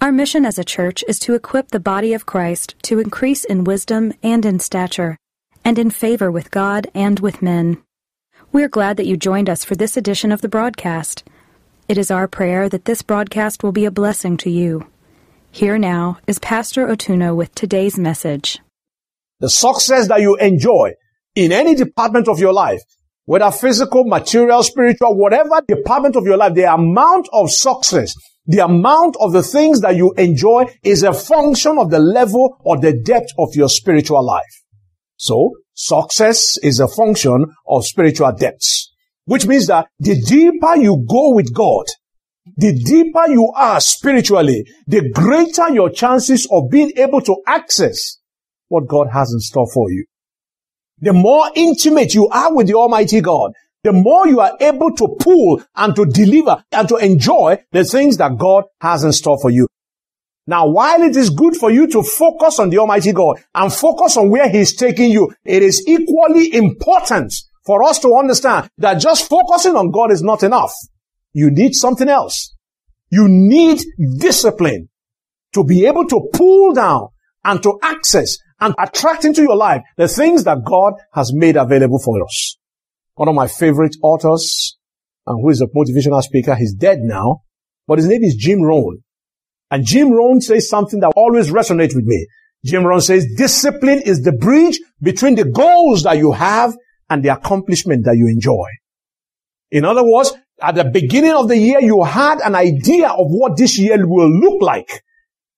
Our mission as a church is to equip the body of Christ to increase in wisdom and in stature, and in favor with God and with men. We're glad that you joined us for this edition of the broadcast. It is our prayer that this broadcast will be a blessing to you. Here now is Pastor Otuno with today's message. The success that you enjoy in any department of your life, whether physical, material, spiritual, whatever department of your life, the amount of success the amount of the things that you enjoy is a function of the level or the depth of your spiritual life. So, success is a function of spiritual depths, which means that the deeper you go with God, the deeper you are spiritually, the greater your chances of being able to access what God has in store for you. The more intimate you are with the Almighty God, the more you are able to pull and to deliver and to enjoy the things that God has in store for you. Now, while it is good for you to focus on the Almighty God and focus on where He's taking you, it is equally important for us to understand that just focusing on God is not enough. You need something else. You need discipline to be able to pull down and to access and attract into your life the things that God has made available for us one of my favorite authors, and who is a motivational speaker. He's dead now, but his name is Jim Rohn. And Jim Rohn says something that always resonates with me. Jim Rohn says, discipline is the bridge between the goals that you have and the accomplishment that you enjoy. In other words, at the beginning of the year, you had an idea of what this year will look like.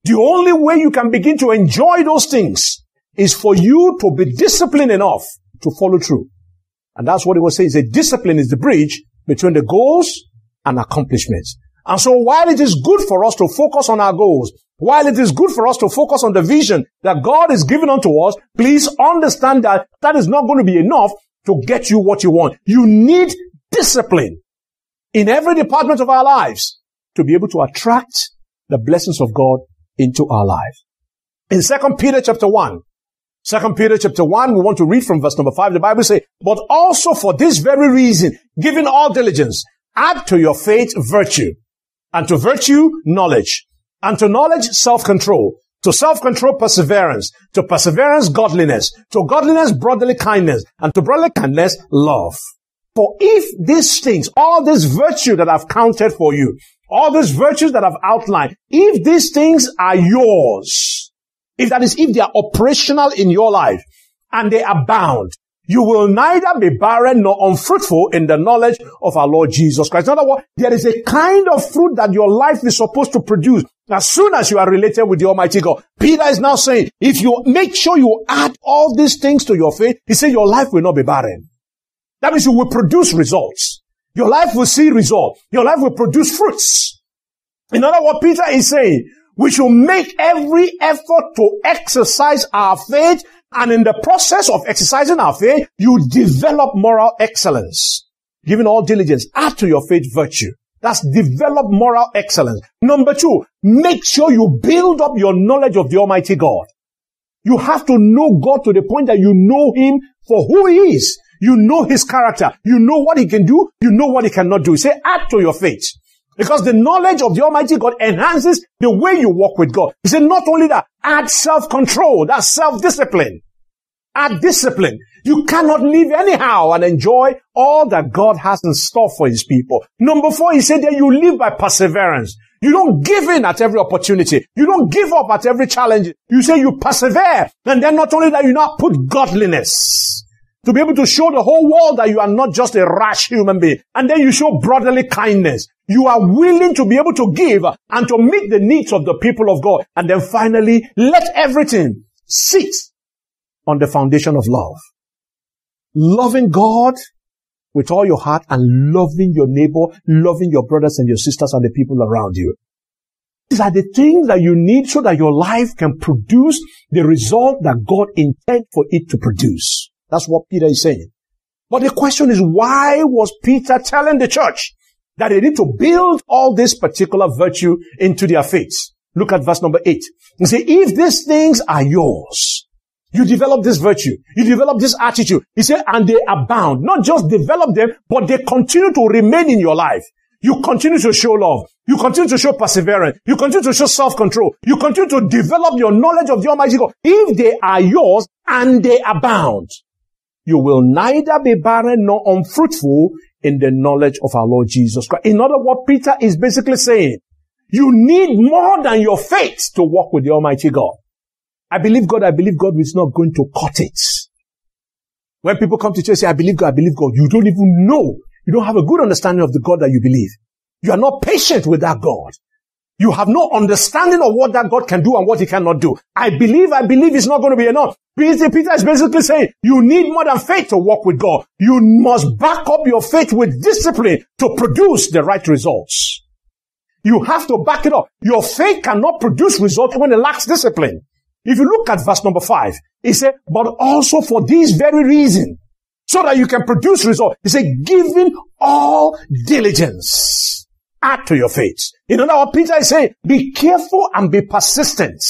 The only way you can begin to enjoy those things is for you to be disciplined enough to follow through. And that's what he was saying. He said, discipline is the bridge between the goals and accomplishments. And so while it is good for us to focus on our goals, while it is good for us to focus on the vision that God is giving unto us, please understand that that is not going to be enough to get you what you want. You need discipline in every department of our lives to be able to attract the blessings of God into our lives. In 2 Peter chapter 1, Second Peter chapter 1, we want to read from verse number 5. The Bible says, But also for this very reason, giving all diligence, add to your faith virtue, and to virtue knowledge, and to knowledge self-control, to self-control perseverance, to perseverance godliness, to godliness brotherly kindness, and to brotherly kindness love. For if these things, all this virtue that I've counted for you, all these virtues that I've outlined, if these things are yours, if that is, if they are operational in your life and they abound, you will neither be barren nor unfruitful in the knowledge of our Lord Jesus Christ. In other words, there is a kind of fruit that your life is supposed to produce as soon as you are related with the Almighty God. Peter is now saying, if you make sure you add all these things to your faith, he said your life will not be barren. That means you will produce results. Your life will see results. Your life will produce fruits. In other words, Peter is saying, we should make every effort to exercise our faith. And in the process of exercising our faith, you develop moral excellence. Giving all diligence, add to your faith virtue. That's develop moral excellence. Number two, make sure you build up your knowledge of the Almighty God. You have to know God to the point that you know Him for who He is. You know His character. You know what He can do. You know what He cannot do. Say, add to your faith. Because the knowledge of the Almighty God enhances the way you walk with God. He said, not only that, add self-control, that's self-discipline. Add discipline. You cannot live anyhow and enjoy all that God has in store for his people. Number four, he said that you live by perseverance. You don't give in at every opportunity. You don't give up at every challenge. You say you persevere. And then not only that, you now put godliness to be able to show the whole world that you are not just a rash human being. And then you show brotherly kindness. You are willing to be able to give and to meet the needs of the people of God. And then finally, let everything sit on the foundation of love. Loving God with all your heart and loving your neighbor, loving your brothers and your sisters and the people around you. These are the things that you need so that your life can produce the result that God intended for it to produce. That's what Peter is saying. But the question is, why was Peter telling the church that they need to build all this particular virtue into their faith? Look at verse number eight. And say, if these things are yours, you develop this virtue. You develop this attitude. He said, and they abound. Not just develop them, but they continue to remain in your life. You continue to show love. You continue to show perseverance. You continue to show self-control. You continue to develop your knowledge of the Almighty God. If they are yours and they abound, you will neither be barren nor unfruitful in the knowledge of our Lord Jesus Christ. In other words, Peter is basically saying, you need more than your faith to walk with the Almighty God. I believe God, I believe God is not going to cut it. When people come to church and say, I believe God, I believe God, you don't even know. You don't have a good understanding of the God that you believe. You are not patient with that God. You have no understanding of what that God can do and what he cannot do. I believe, I believe it's not going to be enough. Peter, is basically saying, you need more than faith to walk with God. You must back up your faith with discipline to produce the right results. You have to back it up. Your faith cannot produce results when it lacks discipline. If you look at verse number five, he said, but also for this very reason, so that you can produce results. He said, giving all diligence, add to your faith. You know what Peter is saying? Be careful and be persistent.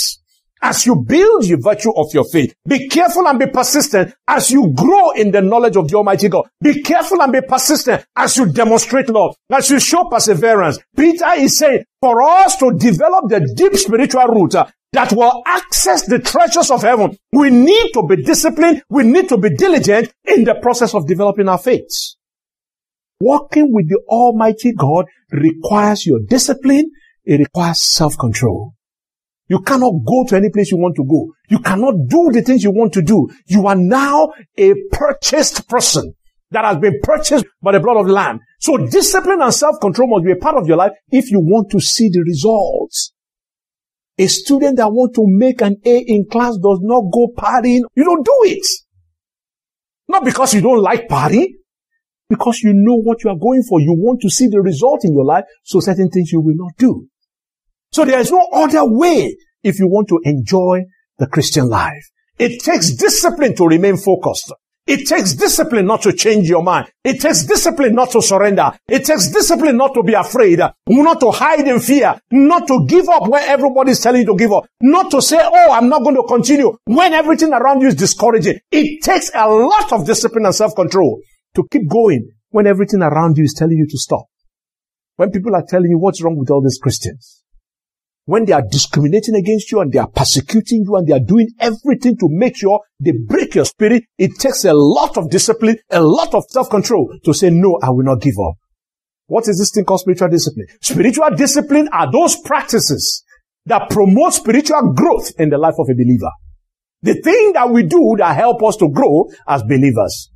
As you build the virtue of your faith, be careful and be persistent as you grow in the knowledge of the Almighty God. Be careful and be persistent as you demonstrate love, as you show perseverance. Peter is saying, for us to develop the deep spiritual root uh, that will access the treasures of heaven, we need to be disciplined. We need to be diligent in the process of developing our faith. Walking with the Almighty God requires your discipline. It requires self-control. You cannot go to any place you want to go. You cannot do the things you want to do. You are now a purchased person that has been purchased by the blood of the Lamb. So discipline and self-control must be a part of your life if you want to see the results. A student that wants to make an A in class does not go partying. You don't do it. Not because you don't like party, because you know what you are going for. You want to see the result in your life, so certain things you will not do. So there is no other way if you want to enjoy the Christian life. It takes discipline to remain focused. It takes discipline not to change your mind. It takes discipline not to surrender. It takes discipline not to be afraid, not to hide in fear, not to give up when everybody is telling you to give up, not to say, oh, I'm not going to continue when everything around you is discouraging. It takes a lot of discipline and self-control to keep going when everything around you is telling you to stop. When people are telling you what's wrong with all these Christians, when they are discriminating against you and they are persecuting you and they are doing everything to make sure they break your spirit, it takes a lot of discipline, a lot of self-control to say, no, I will not give up. What is this thing called spiritual discipline? Spiritual discipline are those practices that promote spiritual growth in the life of a believer. The thing that we do that help us to grow as believers.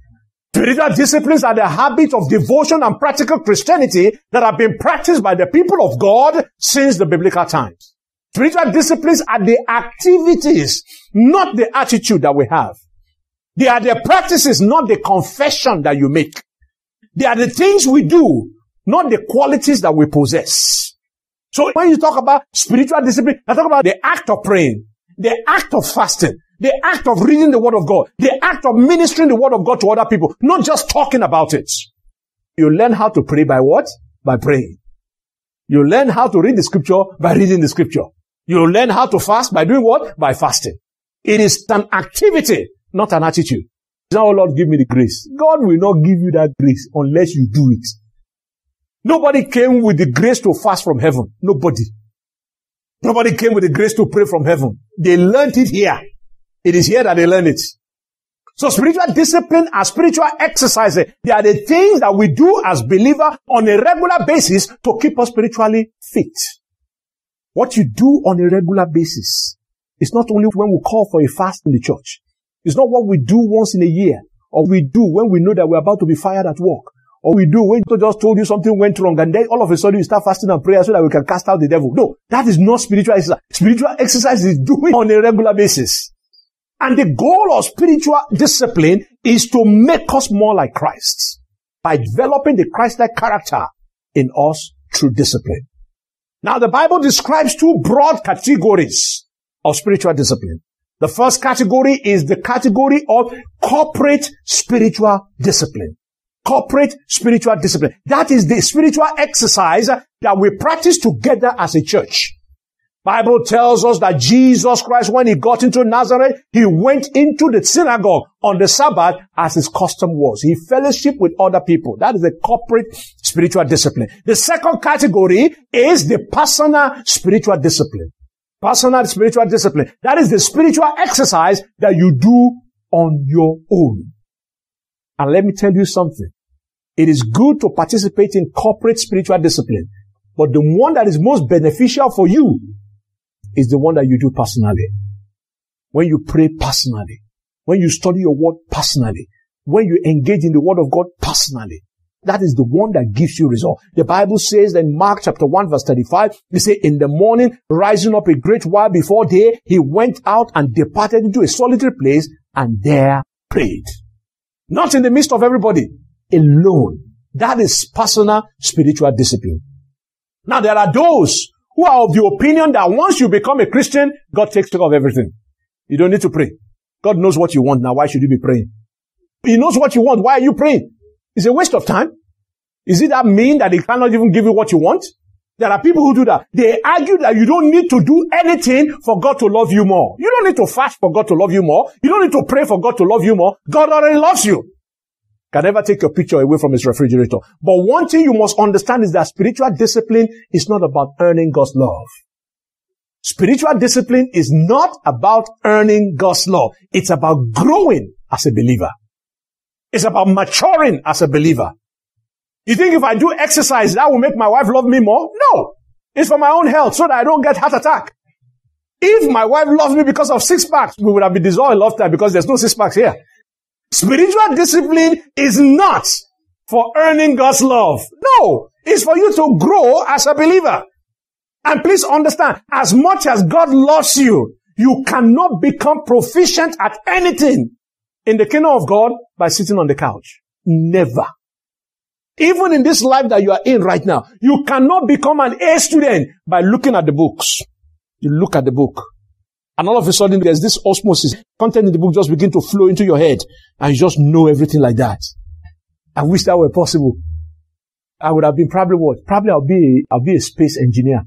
Spiritual disciplines are the habits of devotion and practical Christianity that have been practiced by the people of God since the biblical times. Spiritual disciplines are the activities, not the attitude that we have. They are the practices, not the confession that you make. They are the things we do, not the qualities that we possess. So when you talk about spiritual discipline, I talk about the act of praying, the act of fasting, the act of reading the word of God. The act of ministering the word of God to other people. Not just talking about it. You learn how to pray by what? By praying. You learn how to read the scripture by reading the scripture. You learn how to fast by doing what? By fasting. It is an activity, not an attitude. Now, oh Lord, give me the grace. God will not give you that grace unless you do it. Nobody came with the grace to fast from heaven. Nobody. Nobody came with the grace to pray from heaven. They learned it here. It is here that they learn it. So spiritual discipline and spiritual exercises, they are the things that we do as believers on a regular basis to keep us spiritually fit. What you do on a regular basis is not only when we call for a fast in the church. It's not what we do once in a year or we do when we know that we're about to be fired at work or we do when God just told you something went wrong and then all of a sudden you start fasting and prayer so that we can cast out the devil. No, that is not spiritual exercise. Spiritual exercise is doing on a regular basis. And the goal of spiritual discipline is to make us more like Christ by developing the Christ-like character in us through discipline. Now the Bible describes two broad categories of spiritual discipline. The first category is the category of corporate spiritual discipline. Corporate spiritual discipline. That is the spiritual exercise that we practice together as a church. Bible tells us that Jesus Christ, when he got into Nazareth, he went into the synagogue on the Sabbath as his custom was. He fellowship with other people. That is the corporate spiritual discipline. The second category is the personal spiritual discipline. Personal spiritual discipline. That is the spiritual exercise that you do on your own. And let me tell you something. It is good to participate in corporate spiritual discipline, but the one that is most beneficial for you is the one that you do personally. When you pray personally, when you study your word personally, when you engage in the word of God personally, that is the one that gives you result. The Bible says in Mark chapter 1 verse 35, they say, in the morning, rising up a great while before day, he went out and departed into a solitary place and there prayed. Not in the midst of everybody, alone. That is personal spiritual discipline. Now there are those who are of the opinion that once you become a Christian, God takes care of everything. You don't need to pray. God knows what you want. Now, why should you be praying? He knows what you want. Why are you praying? It's a waste of time. Is it that mean that he cannot even give you what you want? There are people who do that. They argue that you don't need to do anything for God to love you more. You don't need to fast for God to love you more. You don't need to pray for God to love you more. God already loves you. Can never take your picture away from his refrigerator. But one thing you must understand is that spiritual discipline is not about earning God's love. Spiritual discipline is not about earning God's love. It's about growing as a believer. It's about maturing as a believer. You think if I do exercise, that will make my wife love me more? No. It's for my own health so that I don't get heart attack. If my wife loves me because of six packs, we would have been dissolved a long time because there's no six packs here. Spiritual discipline is not for earning God's love. No, it's for you to grow as a believer. And please understand, as much as God loves you, you cannot become proficient at anything in the kingdom of God by sitting on the couch. Never. Even in this life that you are in right now, you cannot become an A student by looking at the books. You look at the book. And all of a sudden, there's this osmosis. Content in the book just begin to flow into your head. And you just know everything like that. I wish that were possible. I would have been probably what? Probably I'll be, I'll be a space engineer.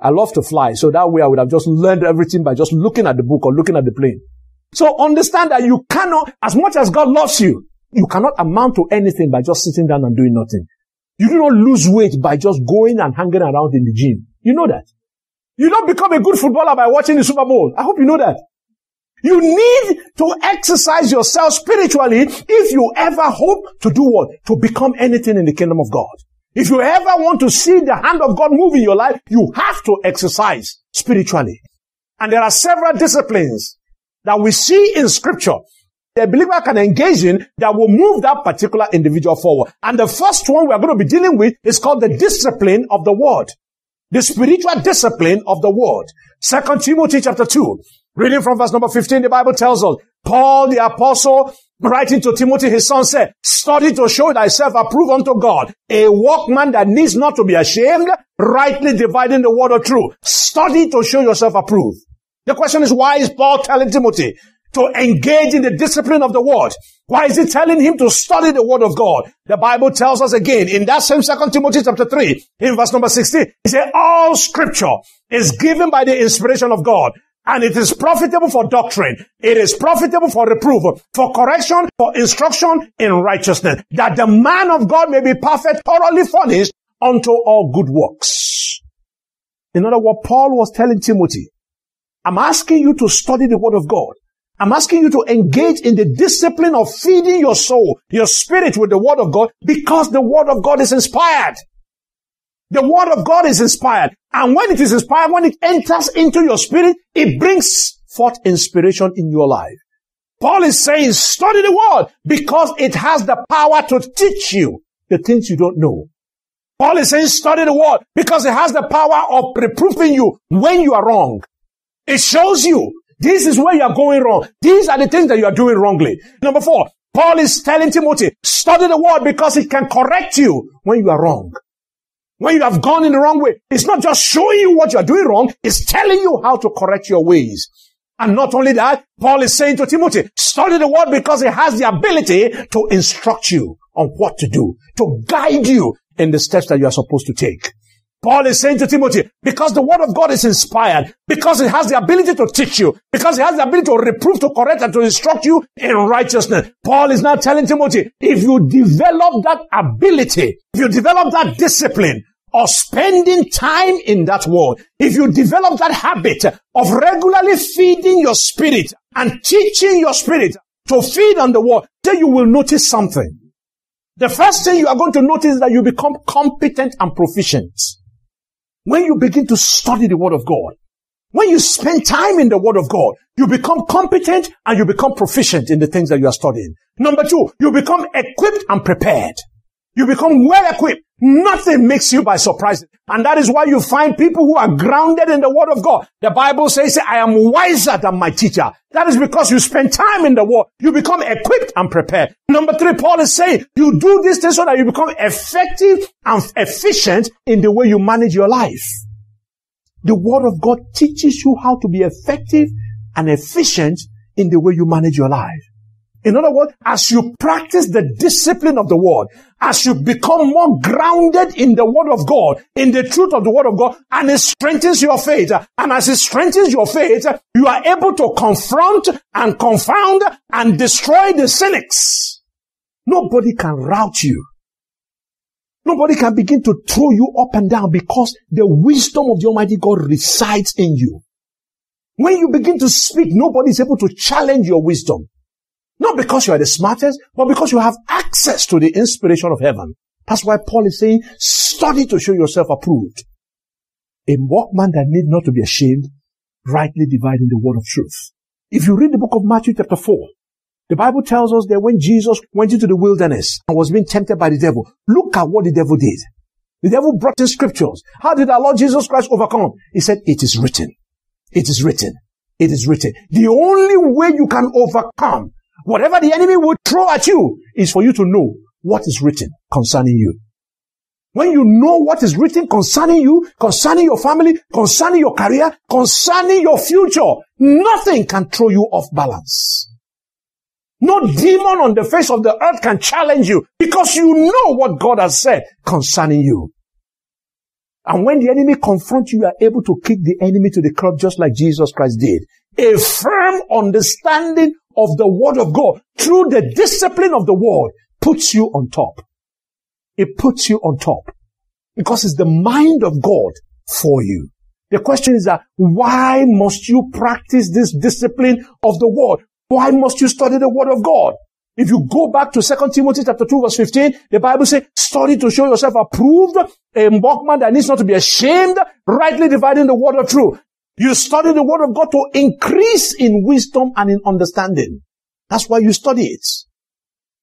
I love to fly. So that way I would have just learned everything by just looking at the book or looking at the plane. So understand that you cannot, as much as God loves you, you cannot amount to anything by just sitting down and doing nothing. You do not lose weight by just going and hanging around in the gym. You know that. You don't become a good footballer by watching the Super Bowl. I hope you know that. You need to exercise yourself spiritually if you ever hope to do what? To become anything in the kingdom of God. If you ever want to see the hand of God move in your life, you have to exercise spiritually. And there are several disciplines that we see in scripture the believer can engage in that will move that particular individual forward. And the first one we are going to be dealing with is called the discipline of the word. The spiritual discipline of the word. Second Timothy chapter 2. Reading from verse number 15, the Bible tells us, Paul the apostle, writing to Timothy, his son said, study to show thyself approved unto God, a workman that needs not to be ashamed, rightly dividing the word of truth. Study to show yourself approved. The question is, why is Paul telling Timothy to engage in the discipline of the word? Why is he telling him to study the word of God? The Bible tells us again in that same second Timothy chapter 3, in verse number 16, it says, all scripture is given by the inspiration of God and it is profitable for doctrine. It is profitable for reproof, for correction, for instruction in righteousness, that the man of God may be perfect, thoroughly furnished unto all good works. In other words, Paul was telling Timothy, I'm asking you to study the word of God. I'm asking you to engage in the discipline of feeding your soul, your spirit with the word of God because the word of God is inspired. The word of God is inspired. And when it is inspired, when it enters into your spirit, it brings forth inspiration in your life. Paul is saying, study the word because it has the power to teach you the things you don't know. Paul is saying, study the word because it has the power of reproofing you when you are wrong. It shows you this is where you are going wrong. These are the things that you are doing wrongly. Number four, Paul is telling Timothy, study the word because it can correct you when you are wrong. when you have gone in the wrong way. It's not just showing you what you're doing wrong, it's telling you how to correct your ways. And not only that, Paul is saying to Timothy, study the word because it has the ability to instruct you on what to do, to guide you in the steps that you are supposed to take. Paul is saying to Timothy, because the word of God is inspired, because it has the ability to teach you, because it has the ability to reprove, to correct, and to instruct you in righteousness. Paul is now telling Timothy, if you develop that ability, if you develop that discipline, of spending time in that word, if you develop that habit of regularly feeding your spirit and teaching your spirit to feed on the word, then you will notice something. The first thing you are going to notice is that you become competent and proficient. When you begin to study the word of God, when you spend time in the word of God, you become competent and you become proficient in the things that you are studying. Number two, you become equipped and prepared. You become well equipped. Nothing makes you by surprise. And that is why you find people who are grounded in the word of God. The Bible says, I am wiser than my teacher. That is because you spend time in the word. You become equipped and prepared. Number three, Paul is saying, you do this thing so that you become effective and efficient in the way you manage your life. The word of God teaches you how to be effective and efficient in the way you manage your life. In other words, as you practice the discipline of the word, as you become more grounded in the word of God, in the truth of the word of God, and it strengthens your faith, and as it strengthens your faith, you are able to confront and confound and destroy the cynics. Nobody can rout you. Nobody can begin to throw you up and down because the wisdom of the Almighty God resides in you. When you begin to speak, nobody is able to challenge your wisdom. Not because you are the smartest, but because you have access to the inspiration of heaven. That's why Paul is saying, study to show yourself approved. A workman that need not to be ashamed, rightly dividing the word of truth. If you read the book of Matthew chapter 4, the Bible tells us that when Jesus went into the wilderness and was being tempted by the devil, look at what the devil did. The devil brought in scriptures. How did our Lord Jesus Christ overcome? He said, it is written. It is written. It is written. The only way you can overcome Whatever the enemy will throw at you is for you to know what is written concerning you. When you know what is written concerning you, concerning your family, concerning your career, concerning your future, nothing can throw you off balance. No demon on the face of the earth can challenge you because you know what God has said concerning you. And when the enemy confronts you, you are able to kick the enemy to the curb just like Jesus Christ did. A firm understanding of the word of God through the discipline of the word puts you on top. It puts you on top because it's the mind of God for you. The question is that why must you practice this discipline of the word? Why must you study the word of God? If you go back to 2 Timothy chapter 2 verse 15, the Bible says, study to show yourself approved, a workman that needs not to be ashamed, rightly dividing the word of truth. You study the word of God to increase in wisdom and in understanding. That's why you study it.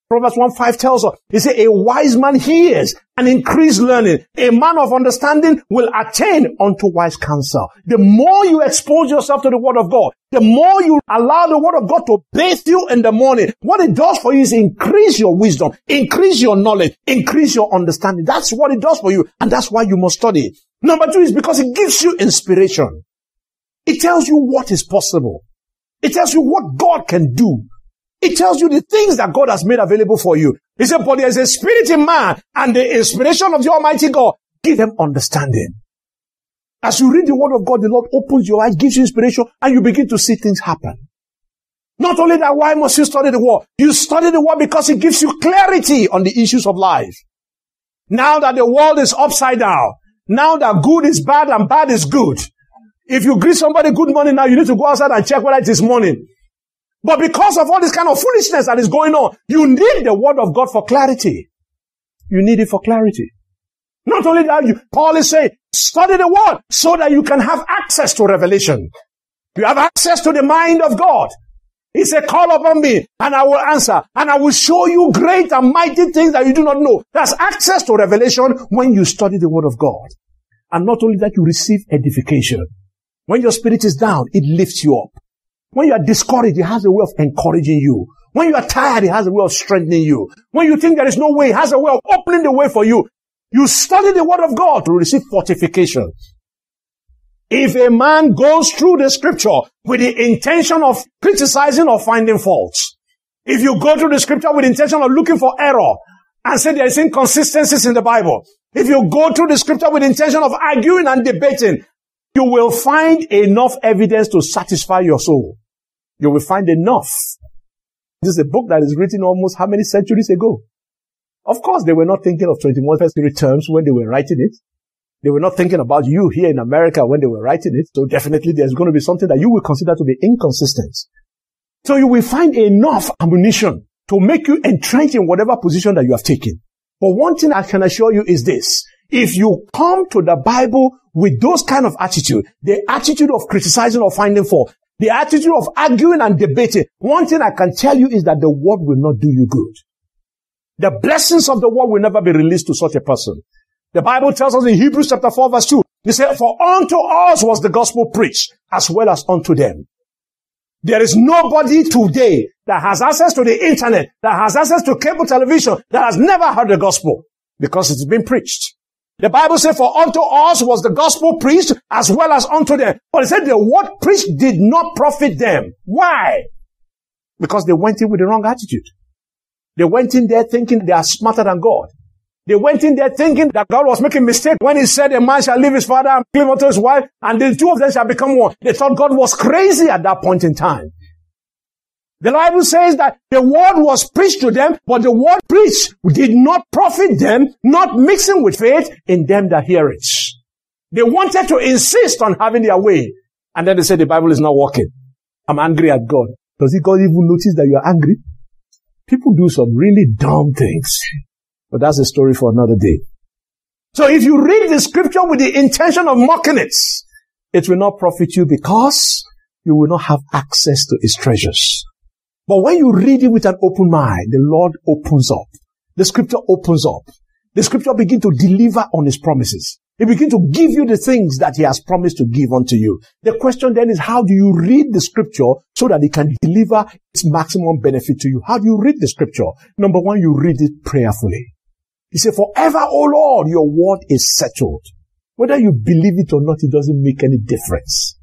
Proverbs 1 5 tells us, he said, a wise man hears and increase learning. A man of understanding will attain unto wise counsel. The more you expose yourself to the word of God, the more you allow the word of God to bathe you in the morning, what it does for you is increase your wisdom, increase your knowledge, increase your understanding. That's what it does for you. And that's why you must study. Number two is because it gives you inspiration. It tells you what is possible. It tells you what God can do. It tells you the things that God has made available for you. He said, but there's a spirit in man and the inspiration of the Almighty God. Give them understanding. As you read the word of God, the Lord opens your eyes, gives you inspiration, and you begin to see things happen. Not only that, why must you study the word? You study the word because it gives you clarity on the issues of life. Now that the world is upside down, now that good is bad and bad is good, if you greet somebody good morning now, you need to go outside and check whether it is morning. But because of all this kind of foolishness that is going on, you need the word of God for clarity. You need it for clarity. Not only that, you, Paul is saying, study the word so that you can have access to revelation. You have access to the mind of God. He said, call upon me and I will answer and I will show you great and mighty things that you do not know. That's access to revelation when you study the word of God. And not only that, you receive edification. When your spirit is down, it lifts you up. When you are discouraged, it has a way of encouraging you. When you are tired, it has a way of strengthening you. When you think there is no way, it has a way of opening the way for you. You study the word of God to receive fortification. If a man goes through the scripture with the intention of criticizing or finding faults, if you go through the scripture with the intention of looking for error and say there is inconsistencies in the Bible, if you go through the scripture with the intention of arguing and debating, you will find enough evidence to satisfy your soul. You will find enough. This is a book that is written almost how many centuries ago? Of course, they were not thinking of 21st century terms when they were writing it. They were not thinking about you here in America when they were writing it. So definitely there's going to be something that you will consider to be inconsistent. So you will find enough ammunition to make you entrenched in whatever position that you have taken. But one thing I can assure you is this. If you come to the Bible with those kind of attitude, the attitude of criticizing or finding fault, the attitude of arguing and debating, one thing I can tell you is that the word will not do you good. The blessings of the word will never be released to such a person. The Bible tells us in Hebrews chapter 4 verse 2, he said, for unto us was the gospel preached as well as unto them. There is nobody today that has access to the internet, that has access to cable television, that has never heard the gospel because it's been preached. The Bible said, for unto us was the gospel preached as well as unto them. But it said the word preached did not profit them. Why? Because they went in with the wrong attitude. They went in there thinking they are smarter than God. They went in there thinking that God was making mistake when he said a man shall leave his father and cleave unto his wife and the two of them shall become one. They thought God was crazy at that point in time. The Bible says that the word was preached to them, but the word preached did not profit them, not mixing with faith in them that hear it. They wanted to insist on having their way. And then they said the Bible is not working. I'm angry at God. Does God even notice that you're angry? People do some really dumb things. But that's a story for another day. So if you read the scripture with the intention of mocking it, it will not profit you because you will not have access to its treasures. But when you read it with an open mind, the Lord opens up. The scripture opens up. The scripture begins to deliver on his promises. He begins to give you the things that he has promised to give unto you. The question then is how do you read the scripture so that it can deliver its maximum benefit to you? How do you read the scripture? Number one, you read it prayerfully. He said, forever, O Lord, your word is settled. Whether you believe it or not, it doesn't make any difference.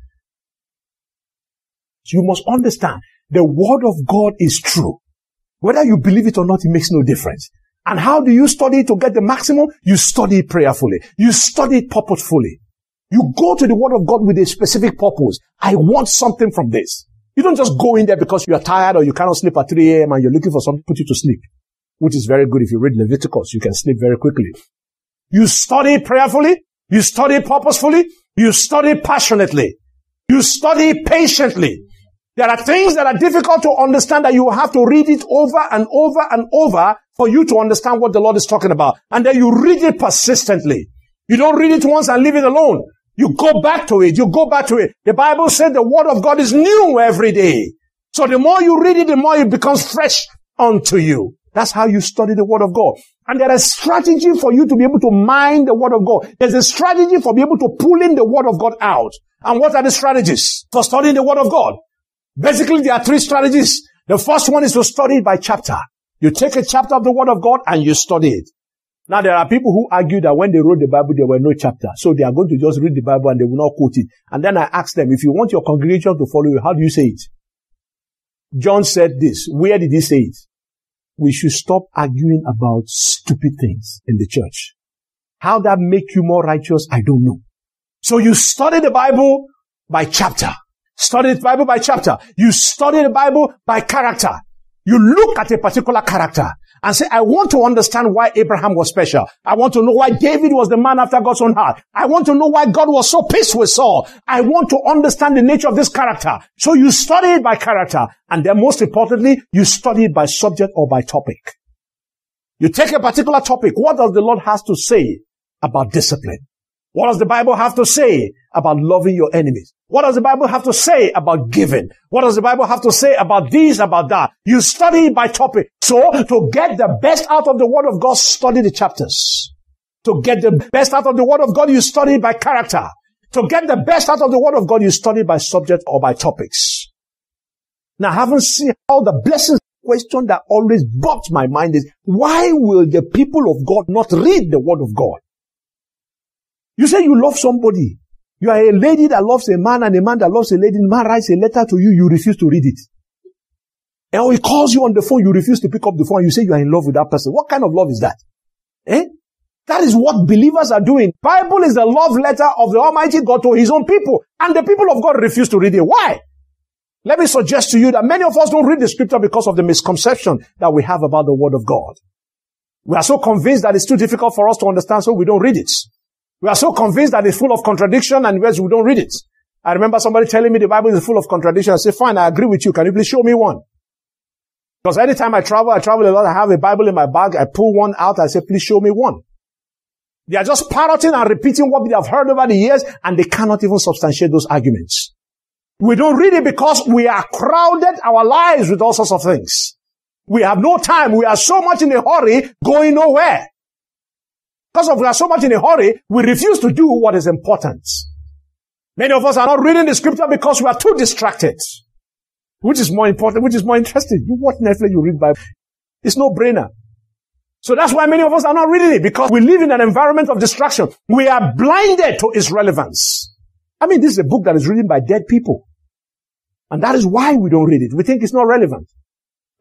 So you must understand the word of God is true. Whether you believe it or not, it makes no difference. And how do you study to get the maximum? You study prayerfully. You study purposefully. You go to the word of God with a specific purpose. I want something from this. You don't just go in there because you are tired or you cannot sleep at 3 a.m. and you're looking for something to put you to sleep which is very good if you read Leviticus. You can sleep very quickly. You study prayerfully. You study purposefully. You study passionately. You study patiently. There are things that are difficult to understand that you have to read it over and over and over for you to understand what the Lord is talking about. And then you read it persistently. You don't read it once and leave it alone. You go back to it. You go back to it. The Bible said the word of God is new every day. So the more you read it, the more it becomes fresh unto you. That's how you study the Word of God. And there is strategy for you to be able to mine the Word of God. There's a strategy for being able to pull in the Word of God out. And what are the strategies for studying the Word of God? Basically, there are three strategies. The first one is to study it by chapter. You take a chapter of the Word of God and you study it. Now, there are people who argue that when they wrote the Bible, there were no chapter. So they are going to just read the Bible and they will not quote it. And then I ask them, if you want your congregation to follow you, how do you say it? John said this. Where did he say it? we should stop arguing about stupid things in the church. How that make you more righteous, I don't know. So you study the Bible by chapter. Study the Bible by chapter. You study the Bible by character. You look at a particular character and say, I want to understand why Abraham was special. I want to know why David was the man after God's own heart. I want to know why God was so pissed with Saul. I want to understand the nature of this character. So you study it by character. And then most importantly, you study it by subject or by topic. You take a particular topic. What does the Lord has to say about discipline? What does the Bible have to say about loving your enemies? What does the Bible have to say about giving? What does the Bible have to say about this, about that? You study by topic. So to get the best out of the Word of God, study the chapters. To get the best out of the Word of God, you study by character. To get the best out of the Word of God, you study by subject or by topics. Now, haven't seen all the blessings question that always bogs my mind is, why will the people of God not read the word of God? You say you love somebody. You are a lady that loves a man and a man that loves a lady. Man writes a letter to you, you refuse to read it. And he calls you on the phone, you refuse to pick up the phone, and you say you are in love with that person. What kind of love is that? Eh? That is what believers are doing. Bible is the love letter of the Almighty God to His own people. And the people of God refuse to read it. Why? Let me suggest to you that many of us don't read the scripture because of the misconception that we have about the Word of God. We are so convinced that it's too difficult for us to understand, so we don't read it. We are so convinced that it's full of contradiction and we don't read it. I remember somebody telling me the Bible is full of contradiction. I say, fine, I agree with you. Can you please show me one? Because anytime I travel, I travel a lot. I have a Bible in my bag. I pull one out. I say, please show me one. They are just parroting and repeating what they have heard over the years and they cannot even substantiate those arguments. We don't read it because we are crowded our lives with all sorts of things. We have no time. We are so much in a hurry going nowhere. Because of we are so much in a hurry, we refuse to do what is important. Many of us are not reading the scripture because we are too distracted. Which is more important? Which is more interesting? You watch Netflix, you read Bible. It's no brainer. So that's why many of us are not reading it because we live in an environment of distraction. We are blinded to its relevance. I mean, this is a book that is written by dead people. And that is why we don't read it. We think it's not relevant.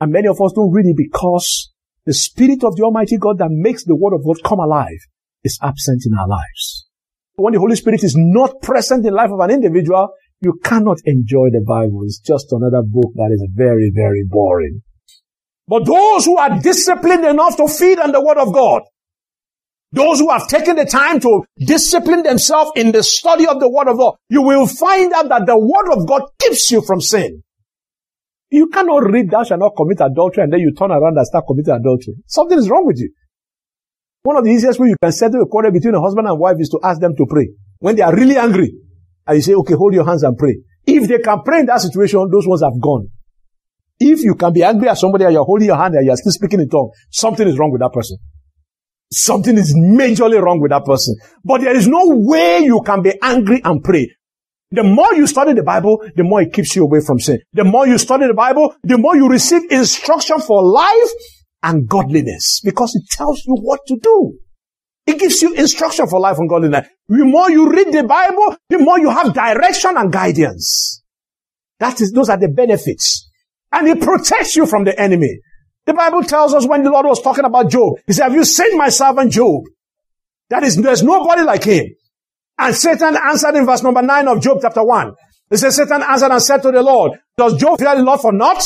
And many of us don't read it because the Spirit of the Almighty God that makes the Word of God come alive is absent in our lives. When the Holy Spirit is not present in the life of an individual, you cannot enjoy the Bible. It's just another book that is very, very boring. But those who are disciplined enough to feed on the word of God, those who have taken the time to discipline themselves in the study of the word of God, you will find out that the word of God keeps you from sin. You cannot read thou shalt not commit adultery and then you turn around and start committing adultery. Something is wrong with you. One of the easiest ways you can settle a quarrel between a husband and wife is to ask them to pray. When they are really angry, and you say, okay, hold your hands and pray. If they can pray in that situation, those ones have gone. If you can be angry at somebody and you're holding your hand and you're still speaking in tongues, something is wrong with that person. Something is majorly wrong with that person. But there is no way you can be angry and pray. The more you study the Bible, the more it keeps you away from sin. The more you study the Bible, the more you receive instruction for life and godliness because it tells you what to do. It gives you instruction for life and godliness. The more you read the Bible, the more you have direction and guidance. That is, those are the benefits and it protects you from the enemy. The Bible tells us when the Lord was talking about Job, he said, have you seen my servant Job? That is, there's nobody like him. And Satan answered in verse number nine of Job chapter one. He says, Satan answered and said to the Lord, does Job fear the Lord for naught?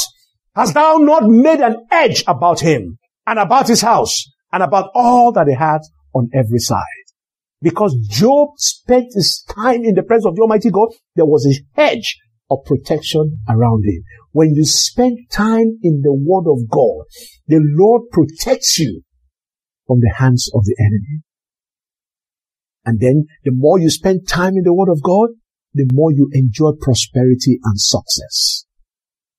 Hast thou not made an edge about him and about his house and about all that he had on every side? Because Job spent his time in the presence of the Almighty God, there was a hedge of protection around him. When you spend time in the Word of God, the Lord protects you from the hands of the enemy. And then the more you spend time in the Word of God, the more you enjoy prosperity and success.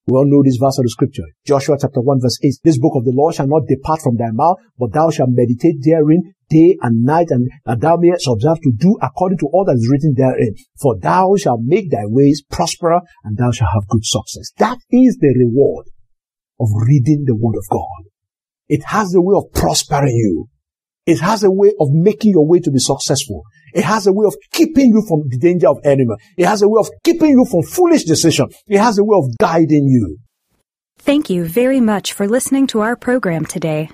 We all know this verse of the scripture. Joshua chapter 1 verse 8. This book of the law shall not depart from thy mouth, but thou shalt meditate therein day and night, and, and thou mayest observe to do according to all that is written therein. For thou shalt make thy ways prosper, and thou shalt have good success. That is the reward of reading the word of God. It has the way of prospering you. It has a way of making your way to be successful. It has a way of keeping you from the danger of enemy. It has a way of keeping you from foolish decision. It has a way of guiding you. Thank you very much for listening to our program today.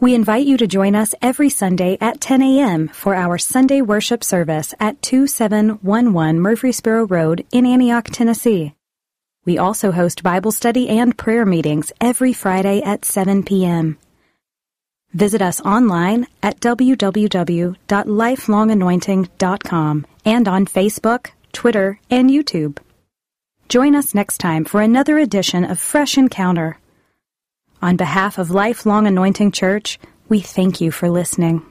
We invite you to join us every Sunday at 10 a.m. for our Sunday worship service at 2711 Murfreesboro Road in Antioch, Tennessee. We also host Bible study and prayer meetings every Friday at 7 p.m. Visit us online at www.lifelonganointing.com and on Facebook, Twitter, and YouTube. Join us next time for another edition of Fresh Encounter. On behalf of Lifelong Anointing Church, we thank you for listening.